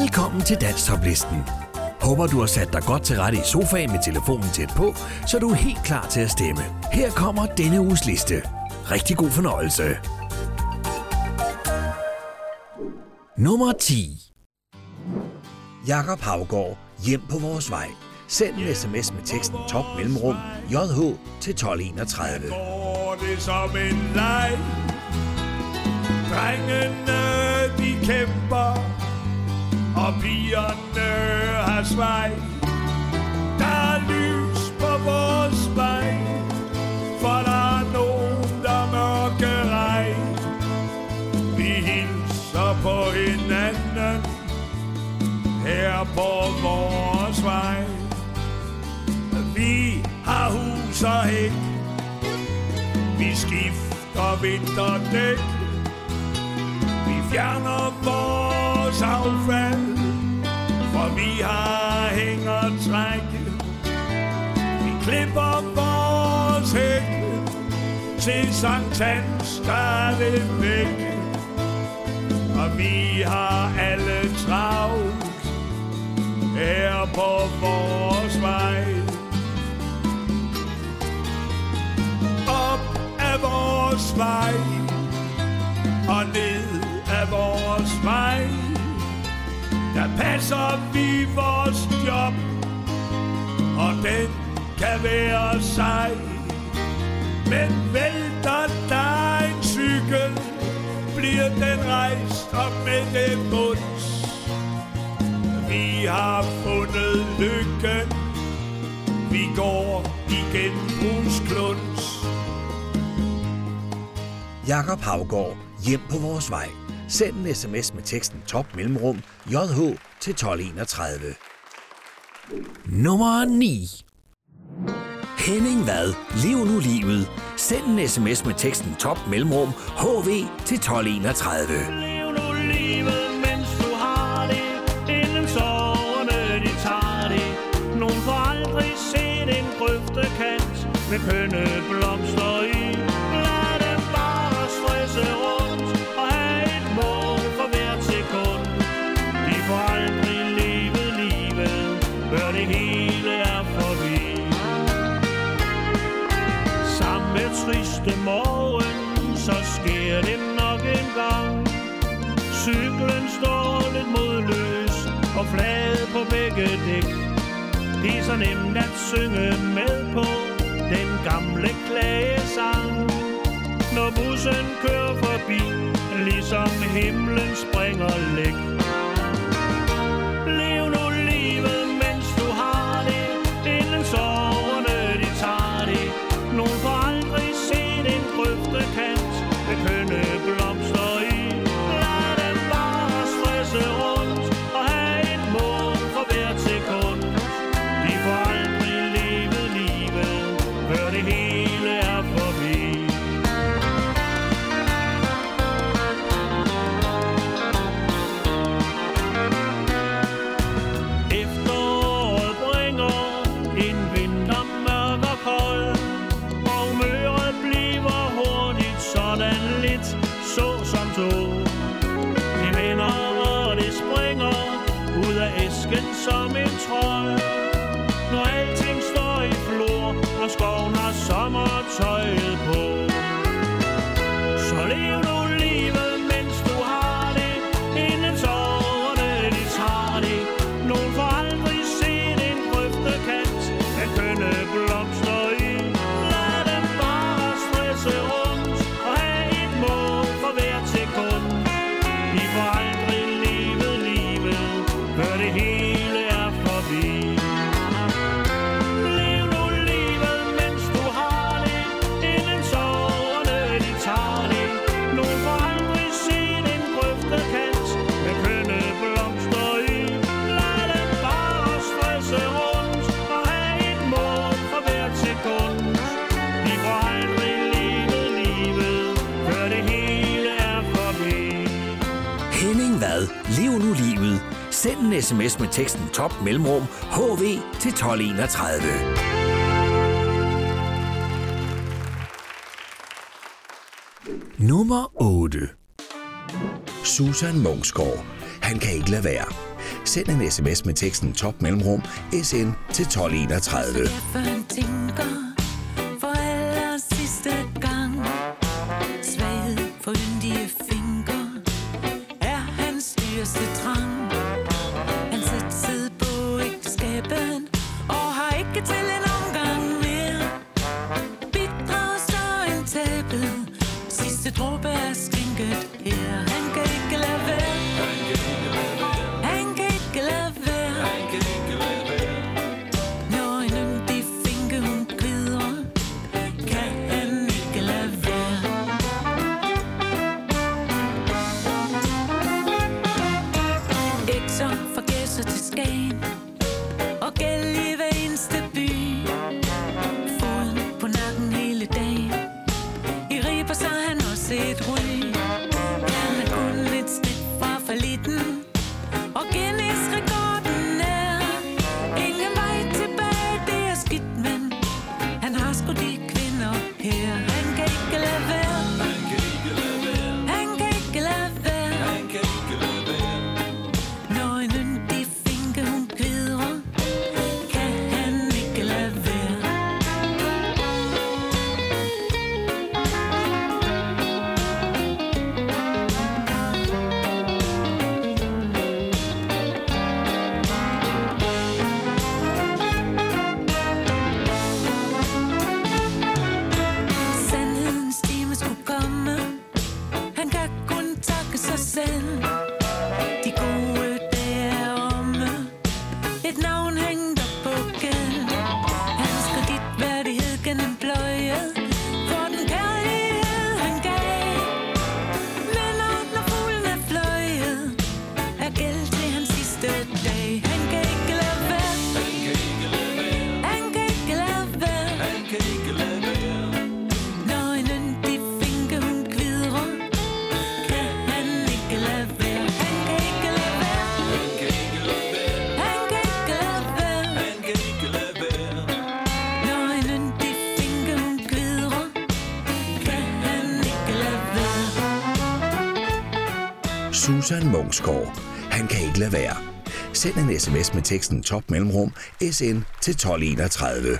Velkommen til Danstoplisten. Håber du har sat dig godt til rette i sofaen med telefonen tæt på, så du er helt klar til at stemme. Her kommer denne uges liste. Rigtig god fornøjelse. Nummer 10 Jakob Havgård, hjem på vores vej. Send en sms med teksten top mellemrum JH til 1231. går det som en leg. Drengene, de kæmper, og pigerne har svej. Der er lys på vores vej, for der er nogen, der mørke regn. Vi hilser på hinanden her på vores vej. Vi har hus og hæk, vi skifter vinterdæk. Fjerner vores affald, for vi har hæng og hængertræk. Vi klipper vores hække til Sankt Hans, der er det væk. Og vi har alle travlt her på vores vej. op af vores vej vej. Der passer vi vores job, og den kan være sej. Men vælter der en cykel, bliver den rejst op med det bunds. Vi har fundet lykken, vi går i genbrugskluns. Jakob Havgård, hjem på vores vej. Send en sms med teksten top mellemrum JH til 1231. Nummer 9 Henning Vad, lev nu livet. Send en sms med teksten top mellemrum HV til 1231. Lev nu livet, mens du har det får aldrig set en grøftekant Med kønne blomster på dæk. Det er så nemt at synge med på den gamle klagesang. Når bussen kører forbi, ligesom himlen springer læk. Send en sms med teksten top mellemrum HV til 1231. Nummer 8 Susan Mungsgaard. Han kan ikke lade være. Send en sms med teksten top mellemrum SN til 1231. Susan Mungsgaard. Han kan ikke lade være. Send en sms med teksten top mellemrum SN til 1231.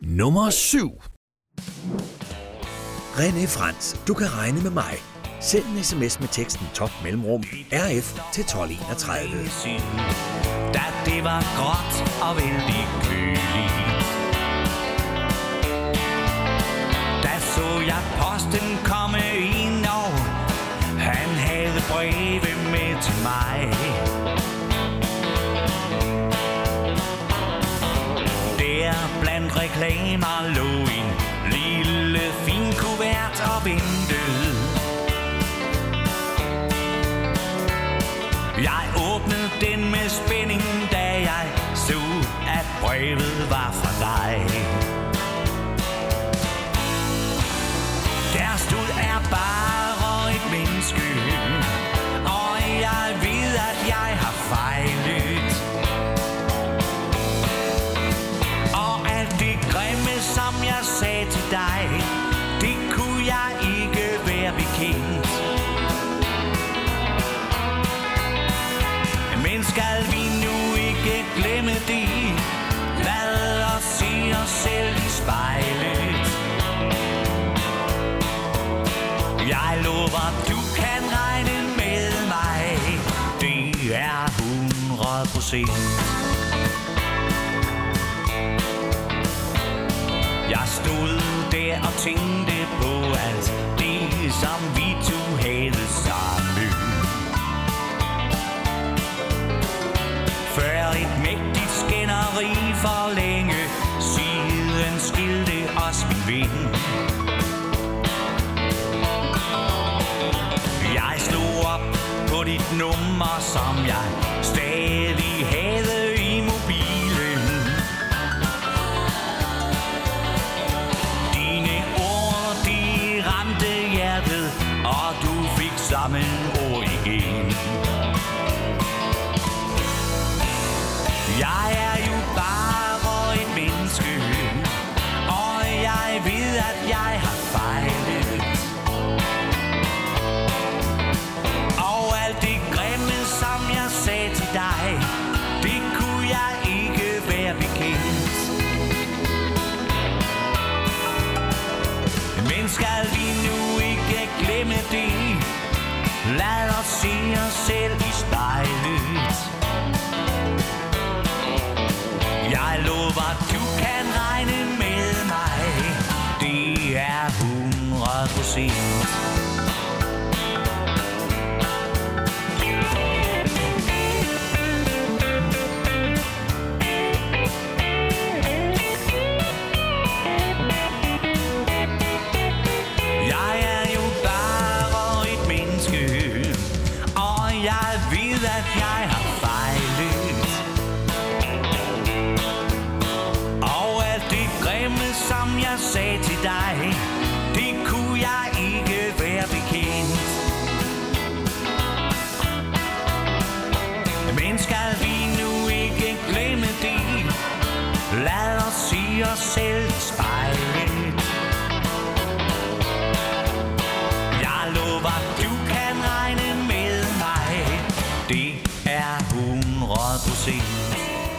Nummer 7 René Frans, du kan regne med mig. Send en sms med teksten top mellemrum RF til 1231. Da det var gråt og vældig køligt. Da så jeg posten komme havde breve med til mig. Der blandt reklamer lå en lille fin kuvert og ventede. Jeg åbnede den med spænding, da jeg så, at brevet var fra dig. 100. Jeg stod der og tænkte på alt det, som vi to havde sammen. Før et mægtigt skænderi for længe siden skilte os min ven. Jeg slog op på dit nummer, som jeg sobbing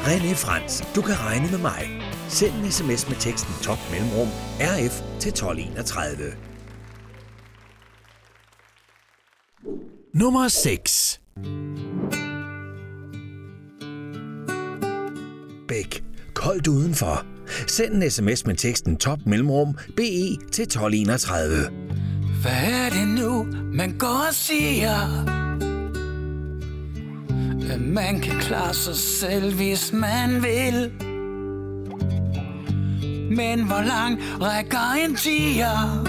René Frans, du kan regne med mig. Send en sms med teksten top mellemrum RF til 1231. Nummer 6 Bæk. Koldt udenfor. Send en sms med teksten top mellemrum BE til 1231. Hvad er det nu, man går og siger? At man kan klare sig selv, hvis man vil. Men hvor lang rækker en tiger?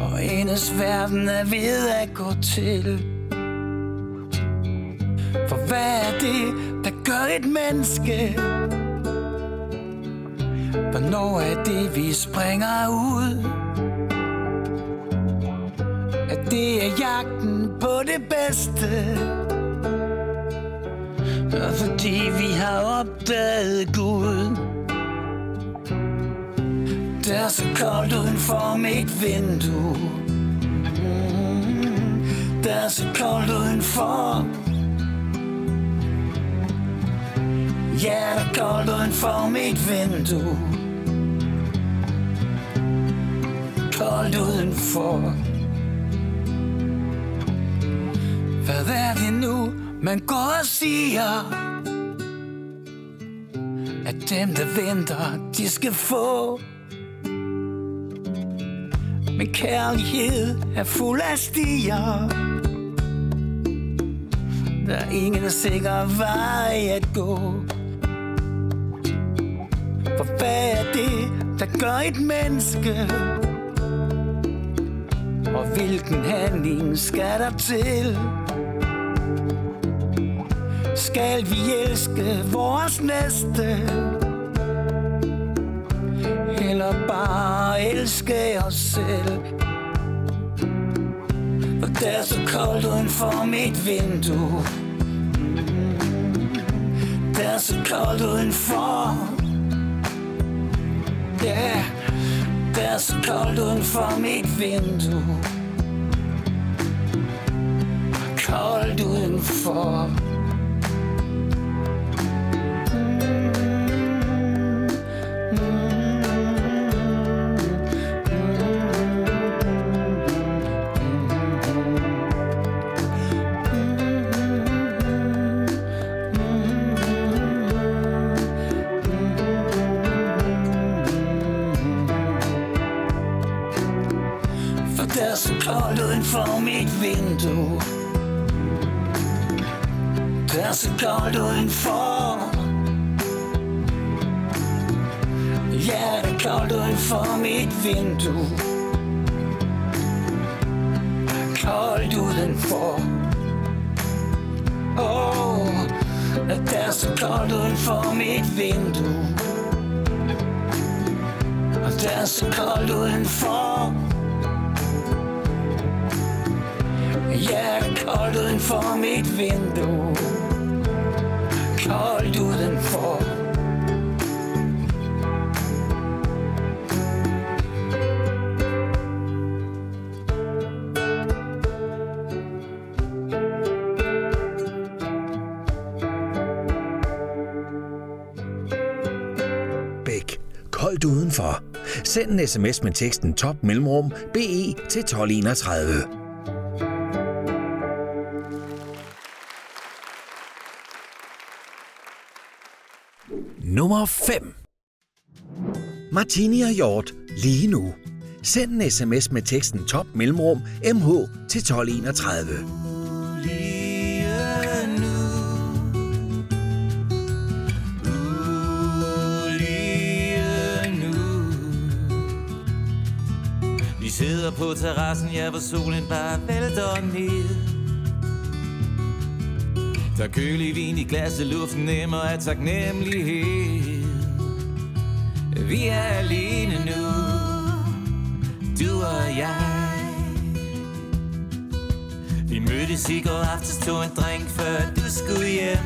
Og enes verden er ved at gå til. For hvad er det, der gør et menneske? Hvornår er det, vi springer ud? At det er jagten på det bedste. Og fordi vi har opdaget Gud Det er så koldt uden for mit vindue. Mm-hmm. Mm, Det er så koldt udenfor Ja, der er koldt uden for mit vindue. Koldt udenfor Hvad er det nu, man går og siger? At dem, der venter, de skal få Men kærlighed er fuld af stier Der er ingen sikker vej at gå For hvad er det, der gør et menneske? Og hvilken handling skal der til? Skal vi elske vores næste? Eller bare elske os selv? Og der er så koldt uden for mit vindue Der er så koldt udenfor Ja, yeah. det er så koldt uden for mit vindue Koldt udenfor mit vindue. Det er så koldt udenfor. Ja, det er koldt udenfor mit vindue. Koldt udenfor. Åh, oh, det er så koldt udenfor mit vindue. Og det er så koldt udenfor. Koldt uden for mit vindue Koldt udenfor Koldt udenfor. Send en sms med teksten top mellemrum BE til 1231. Nummer 5 Martini og Hjort lige nu. Send en sms med teksten top mellemrum MH til 1231. Vi sidder på terrassen, ja, hvor solen bare vælter ned. Der er kølig vin i glasset, luften nemmer af taknemmelighed. Vi er alene nu, du og jeg. Vi mødtes i går aftes, tog en drink, før du skulle hjem.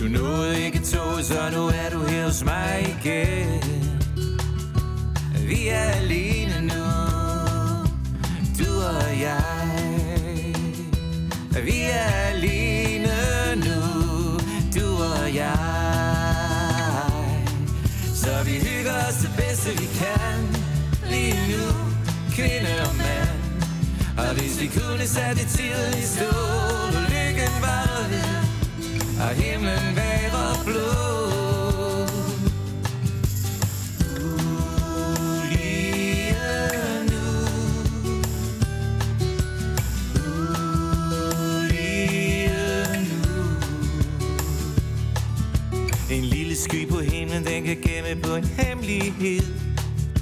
Du nåede ikke to, så nu er du her hos mig igen. Vi er alene nu, du og jeg. Vi er alene nu, du og jeg. Så vi hygger os det bedste vi kan. Lige nu, kvinde og mand. Og hvis vi kunne sætte det til i stå, lykken var ved Og himlen var blå sky på himlen, den kan gemme på en hemmelighed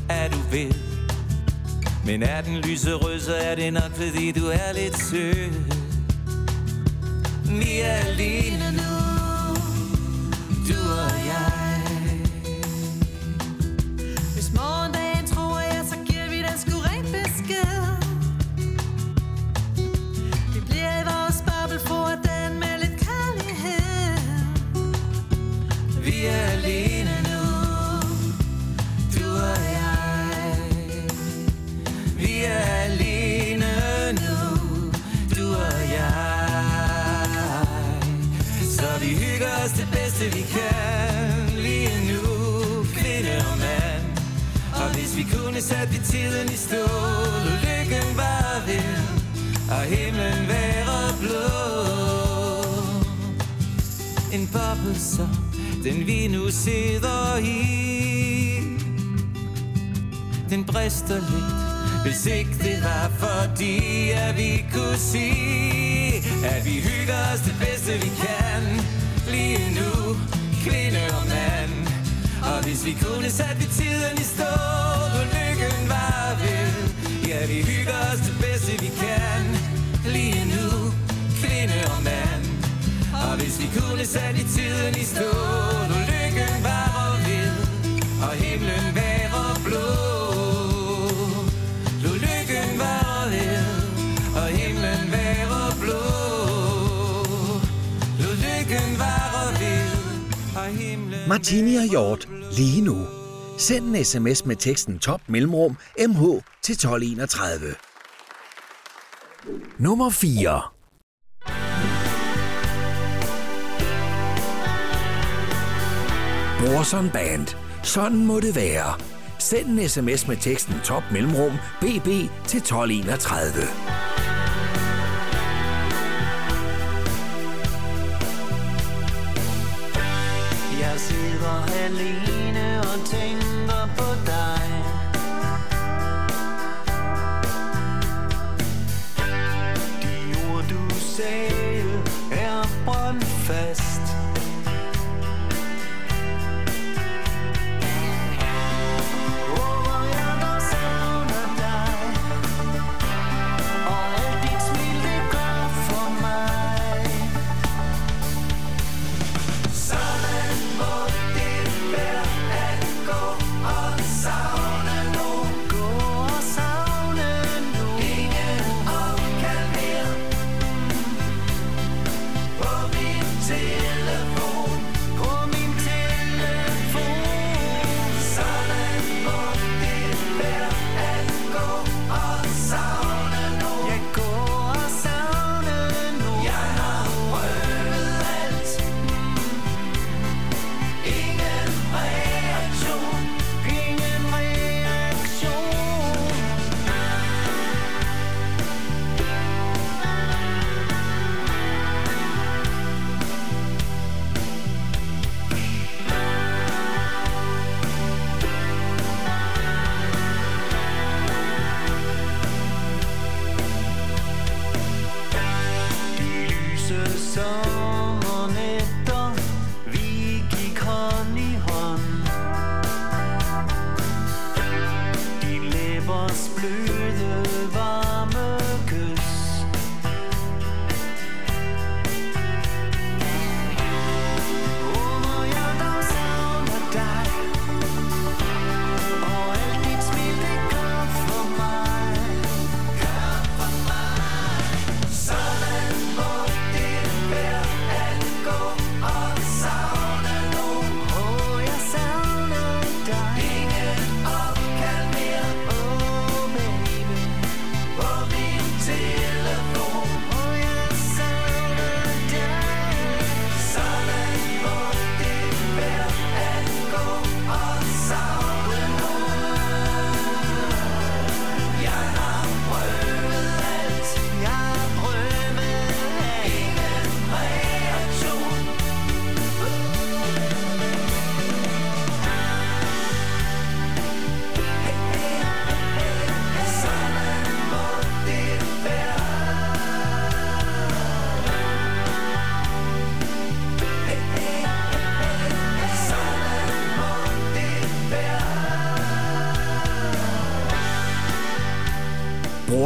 Er du ved. Men er den lyserød, så er det nok fordi du er lidt sød. Vi er alene nu. Hvis ikke det var fordi At vi kunne sige At vi hygger os. Martini og Hjort lige nu. Send en sms med teksten top mellemrum MH til 1231. Nummer 4 Brorson Band. Sådan må det være. Send en sms med teksten top mellemrum BB til 1231. Sidder alene og tænker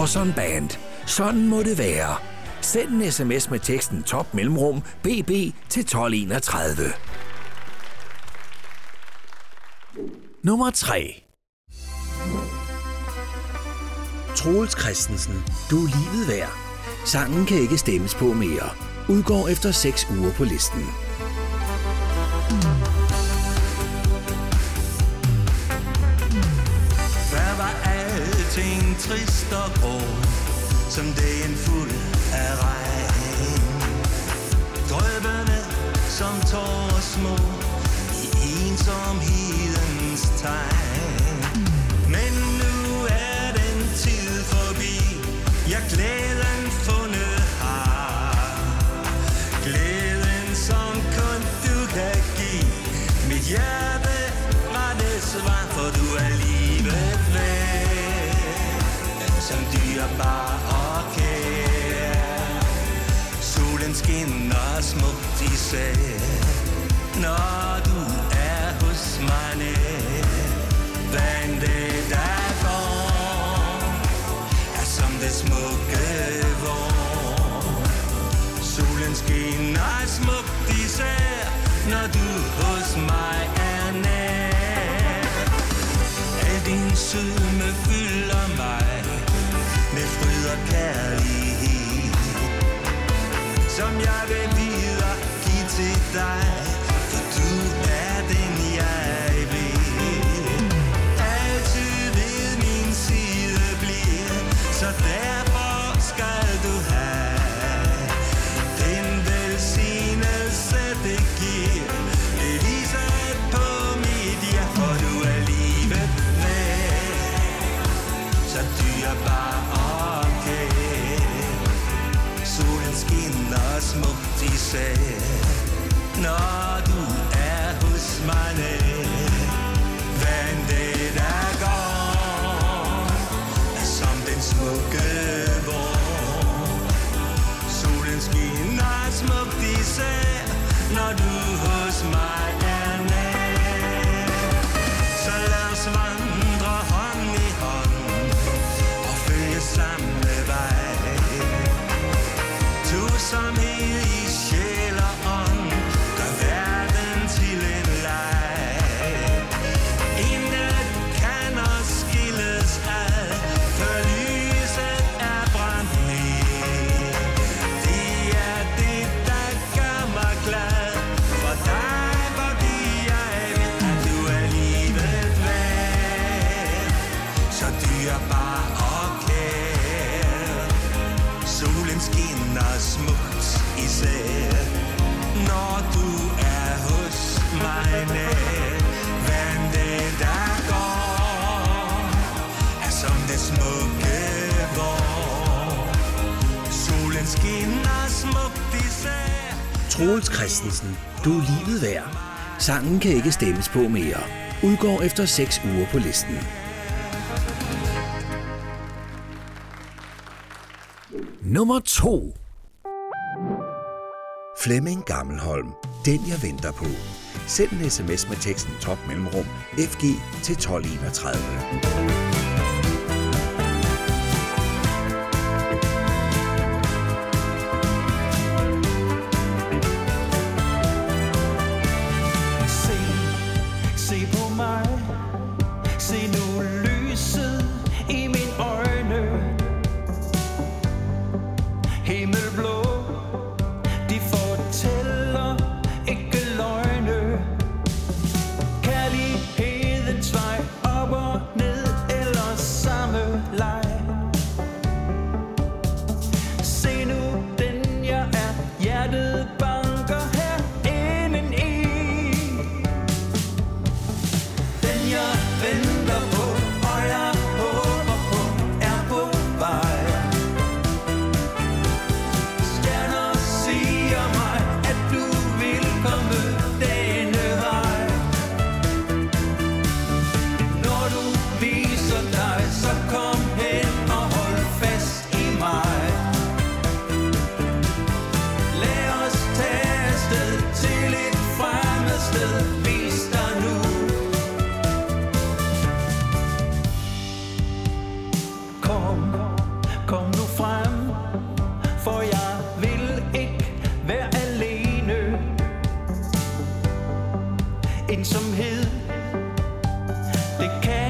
Brorson Band. Sådan må det være. Send en sms med teksten top mellemrum bb til 1231. Nummer 3 Troels Christensen, du er livet værd. Sangen kan ikke stemmes på mere. Udgår efter 6 uger på listen. Trist og grå Som dagen fuld af regn. Drøbende som tårer små I ensomhedens tegn. Men nu er den tid forbi. Jeg glæden for dyrbar og kær Solen skinner smukt i især Når du er hos mig nær Hvad end det der går Er som det smukke vor Solen skinner smukt især Når du hos mig er nær. Al din sødme fylder hedder kærlighed Som jeg vil videre give til dig For du er den jeg vil. Altid ved min side bliver Så derfor skal du smukt især Sangen kan ikke stemmes på mere. Udgår efter 6 uger på listen. Nummer 2 Flemming Gammelholm, den jeg venter på. Send en sms med teksten top mellemrum FG til 1231. ensomhed Det kan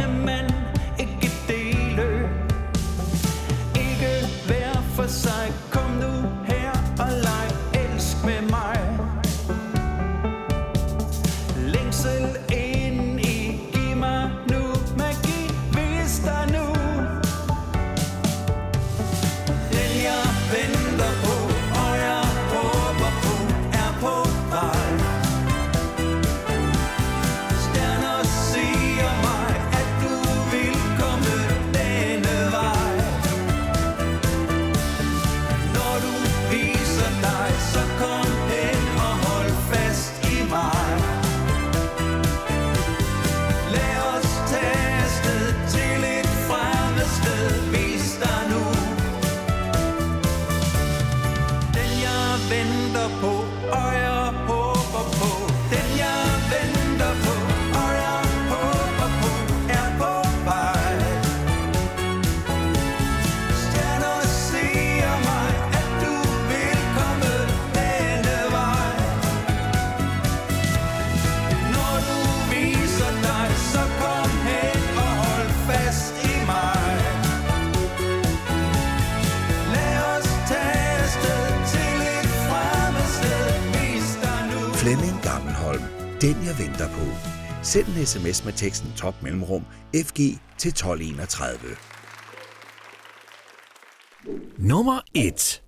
den, jeg venter på. Send en sms med teksten top mellemrum FG til 1231. Nummer 1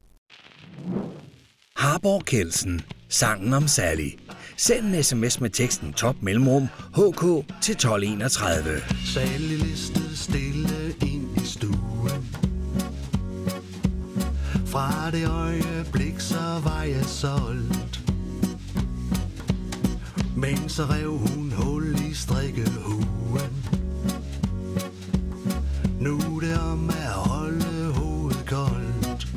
Harborg Kelsen. Sangen om Sally. Send en sms med teksten top mellemrum HK til 1231. Sally listede stille ind i stuen Fra det øjeblik, så var jeg solgt men så rev hun hul i strikkehuen. Nu er det om at holde hovedet koldt.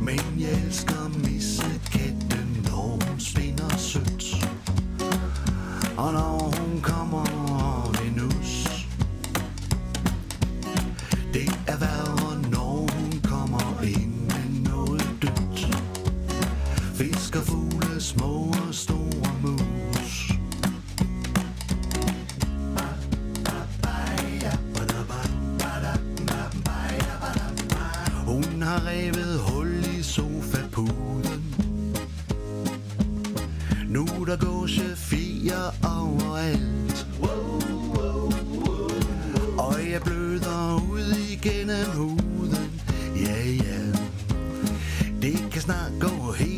Men jeg elsker missekatten, når hun spinder sødt. Og når bløder ud igennem huden. Ja, ja. Det kan snart gå helt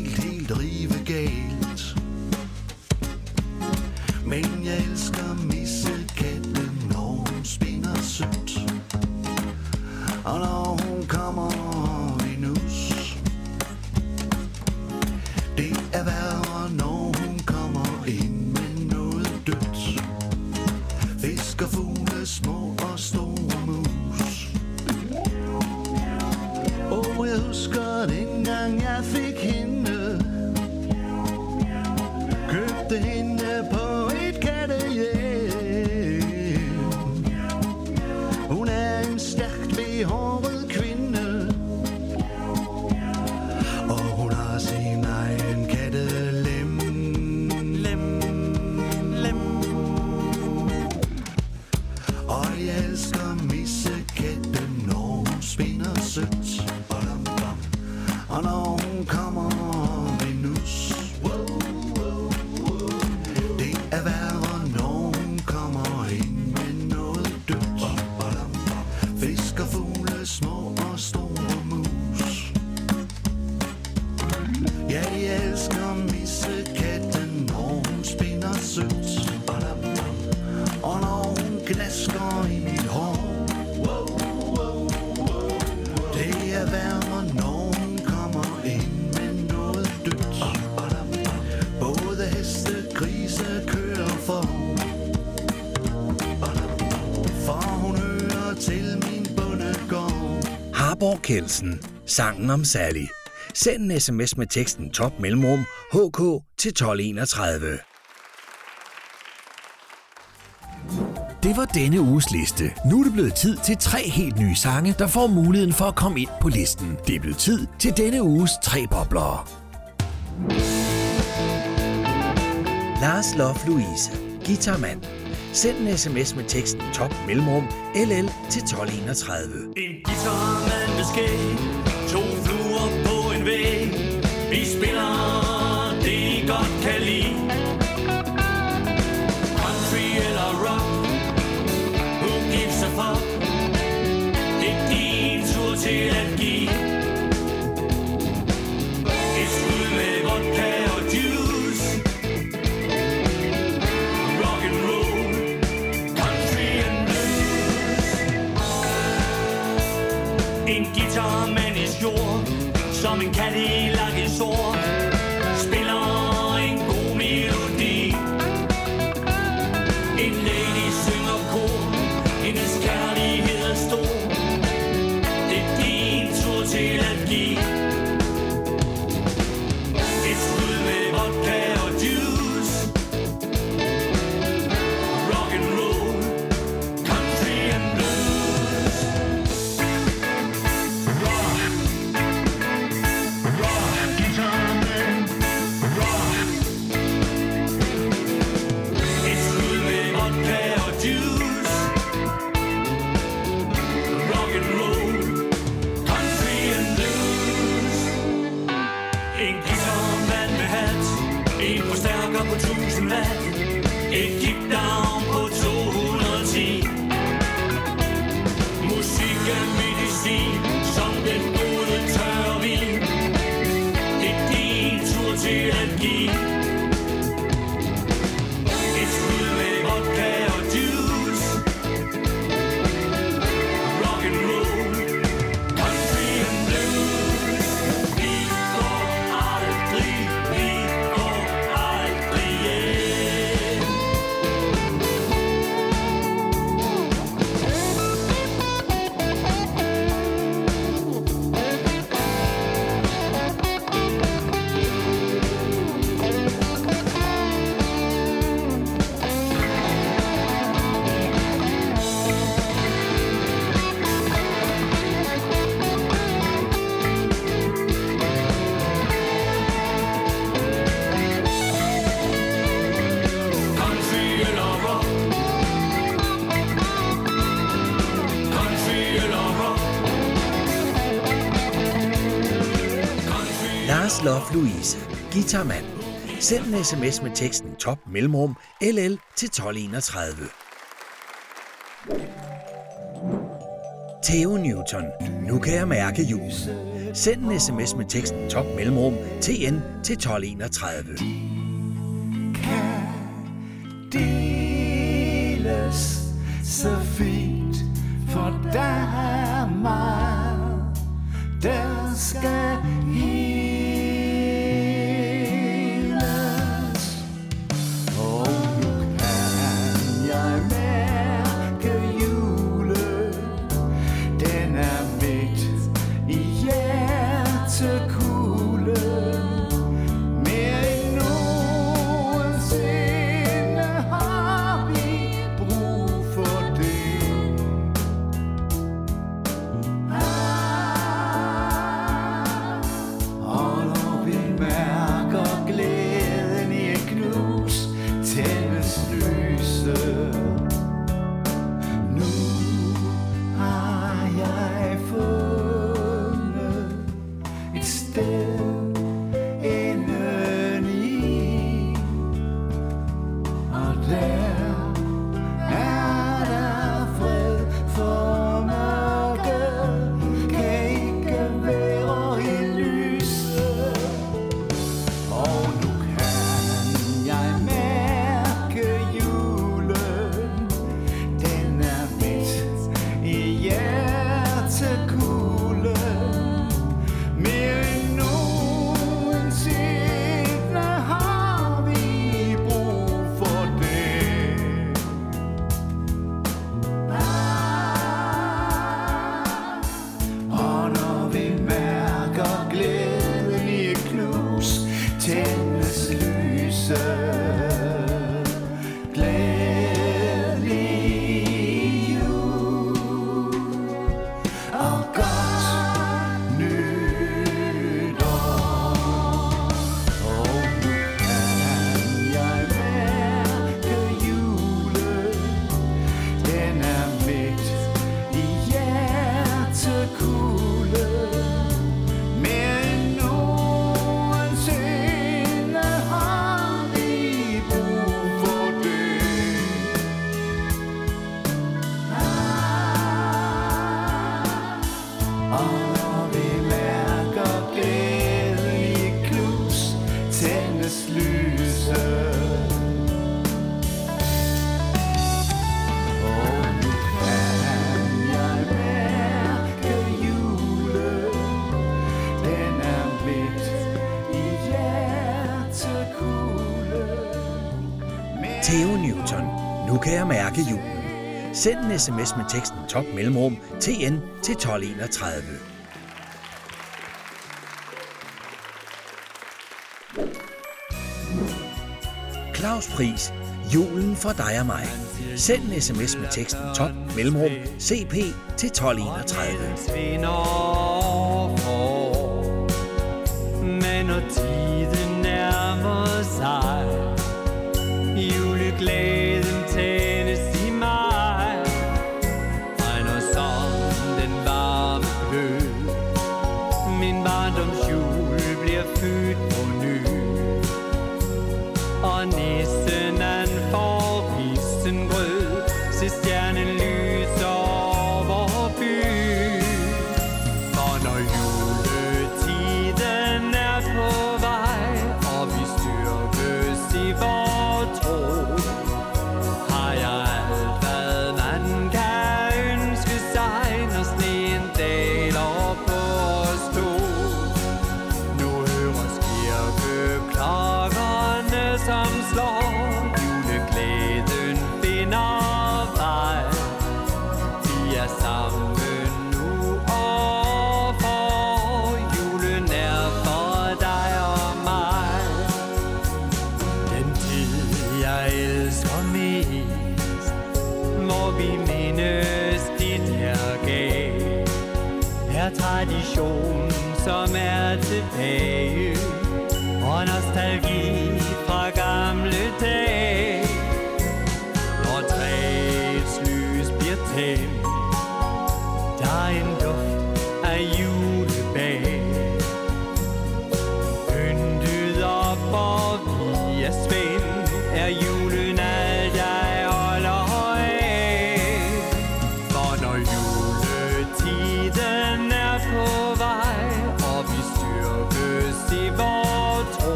Kelsen. Sangen om Sally. Send en sms med teksten top mellemrum HK til 1231. Det var denne uges liste. Nu er det blevet tid til tre helt nye sange, der får muligheden for at komme ind på listen. Det er blevet tid til denne uges tre boblere. Lars Love Louise, guitarmand. Send en sms med teksten top mellemrum LL til 1231. En guitarmand med skæg To fluer på en væg Vi spiller det I godt kan Som en Cadillac i sort Love Louise, guitarmand. Send en sms med teksten top mellemrum LL til 1231. Theo Newton, nu kan jeg mærke jul. Send en sms med teksten top mellemrum TN til 1231. Kan deles så fint, for der er meget, der skal Send en sms med teksten top mellemrum TN til 1231. Claus Pris, julen for dig og mig. Send en sms med teksten top mellemrum CP til 1231. ふと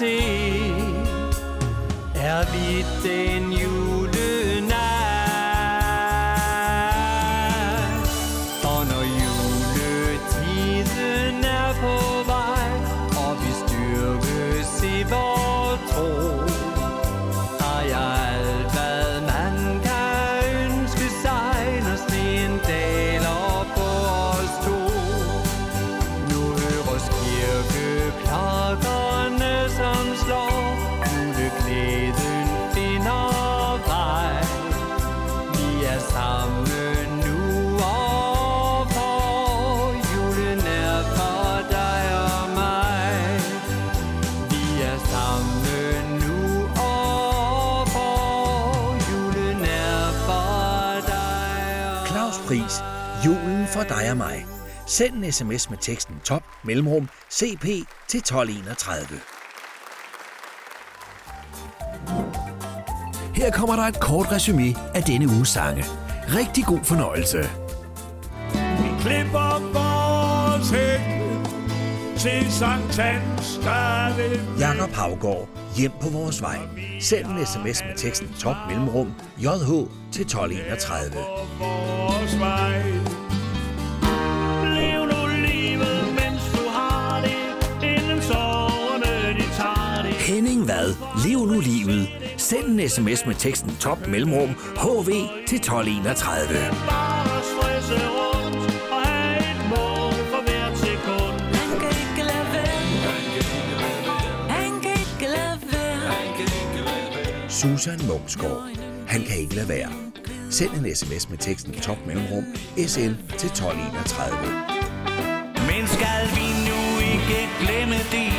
se Er vi den julen for dig og mig. Send en sms med teksten top mellemrum CP til 1231. Her kommer der et kort resume af denne uges sange. Rigtig god fornøjelse. Vi klipper vores hæk til Sankt Hans, Jakob Havgård, hjem på vores vej. Send en sms med teksten top mellemrum JH til 1231. vores vej. Lev nu livet, mens du har det, inden soverne de tager det. Henning Vad, lev nu livet. Send en sms med teksten top mellemrum HV til 1231. Bare stresse Susan Munksgaard. Han kan ikke lade være. Send en sms med teksten top mellemrum SN til 1231. Men skal vi nu ikke glemme det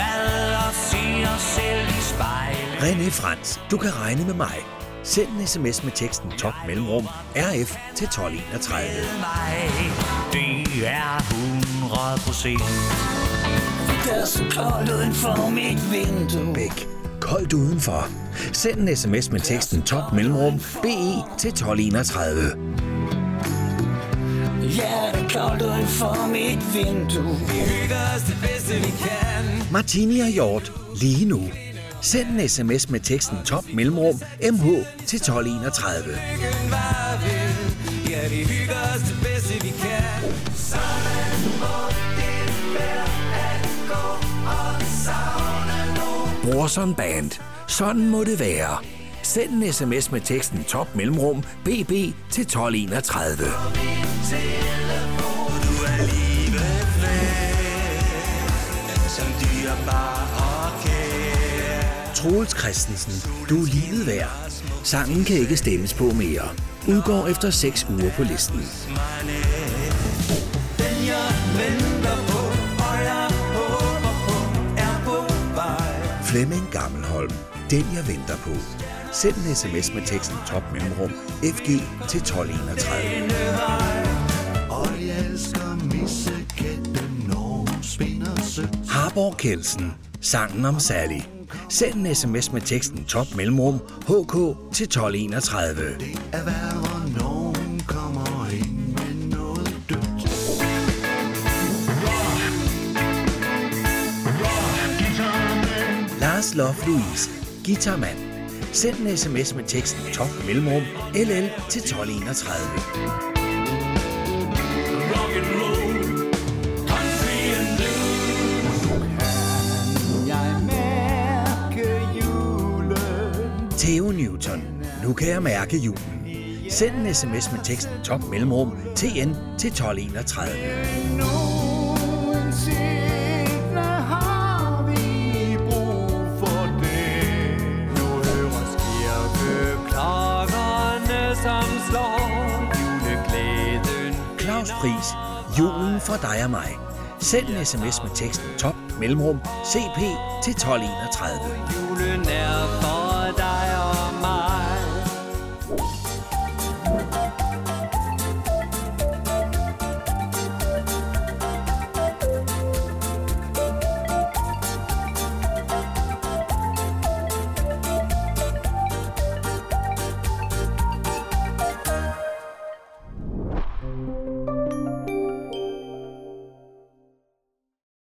Lad os se os selv i spejlet René Frans, du kan regne med mig. Send en sms med teksten top mellemrum RF til 1231. mig Det er 100 procent Det er så koldt uden for mit vindue. Bæk. Koldt udenfor. Send en sms med teksten top mellemrum BE til 1231. Ja, det er koldt uden for mit vindue. Vi hygger os det bedste vi kan Martini og Hjort lige nu. Send en sms med teksten top mellemrum MH til 1231. Brorson Band. Sådan må det være. Send en sms med teksten top mellemrum BB til 1231. Troels Christensen, du er livet værd. Sangen kan ikke stemmes på mere. Udgår efter 6 uger på listen. Flemming Gammelholm. Den jeg venter på. Send en sms med teksten top mellemrum FG til 1231. Og jeg elsker missekætten, når hun spinder sødt. Harborg Kelsen. Sangen om Sally. Send en sms med teksten top mellemrum HK til 1231. Er værre, Lars Love Louise. Guitarmand. Send en sms med teksten top mellemrum LL til 1231. Theo Newton. Nu kan jeg mærke julen. Send en sms med teksten top mellemrum TN til 1231. juleglæden. Pris. Julen for dig og mig. Send en sms med teksten top mellemrum CP til 1231.